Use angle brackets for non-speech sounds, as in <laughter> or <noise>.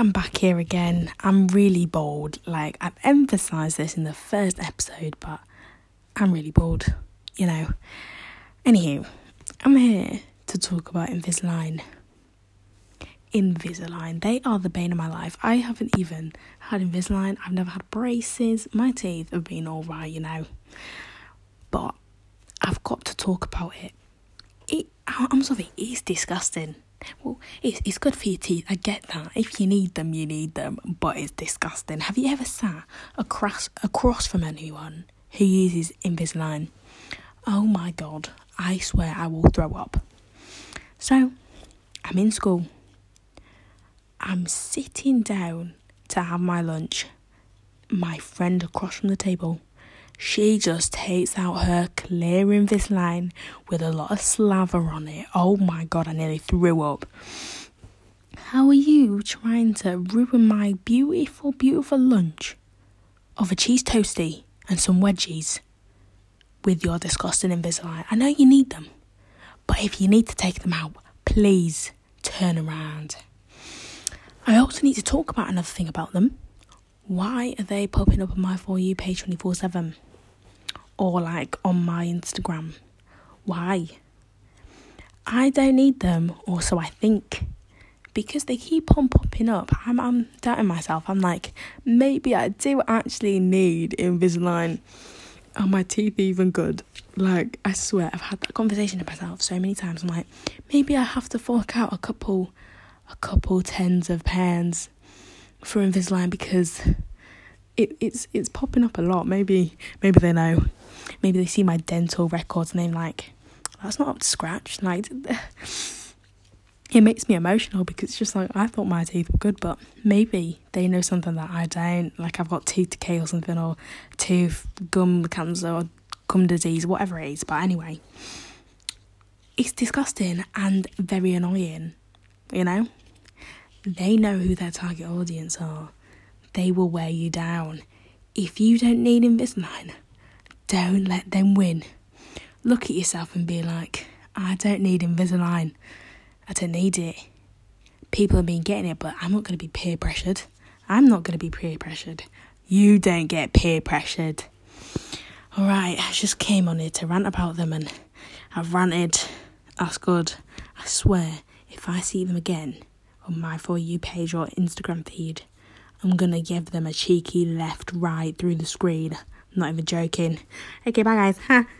I'm back here again. I'm really bored. Like, I've emphasized this in the first episode, but I'm really bored, you know. Anywho, I'm here to talk about Invisalign. Invisalign. They are the bane of my life. I haven't even had Invisalign. I've never had braces. My teeth have been alright, you know. But I've got to talk about it. It I'm sorry, it's disgusting. Well, it's, it's good for your teeth. I get that. If you need them, you need them. But it's disgusting. Have you ever sat across across from anyone who uses Invisalign? Oh my god! I swear I will throw up. So, I'm in school. I'm sitting down to have my lunch. My friend across from the table she just takes out her clear Invisalign with a lot of slaver on it. Oh my god, I nearly threw up. How are you trying to ruin my beautiful, beautiful lunch of a cheese toasty and some wedgies with your disgusting Invisalign? I know you need them, but if you need to take them out, please turn around. I also need to talk about another thing about them. Why are they popping up on my For You page 24 7? Or like on my Instagram. Why? I don't need them, or so I think. Because they keep on popping up, I'm, I'm doubting myself. I'm like, maybe I do actually need Invisalign. Are my teeth even good? Like, I swear, I've had that conversation with myself so many times. I'm like, maybe I have to fork out a couple, a couple tens of pounds for Invisalign because it, it's it's popping up a lot. Maybe maybe they know. Maybe they see my dental records and they're like, that's not up to scratch. Like <laughs> it makes me emotional because it's just like I thought my teeth were good, but maybe they know something that I don't. Like I've got tooth decay or something, or tooth gum cancer or gum disease, whatever it is. But anyway, it's disgusting and very annoying. You know, they know who their target audience are they will wear you down. If you don't need Invisalign, don't let them win. Look at yourself and be like, I don't need Invisalign. I don't need it. People have been getting it, but I'm not going to be peer pressured. I'm not going to be peer pressured. You don't get peer pressured. Alright, I just came on here to rant about them and I've ranted. That's good. I swear, if I see them again on my For You page or Instagram feed, I'm gonna give them a cheeky left right through the screen. I'm not even joking. Okay, bye guys. <laughs>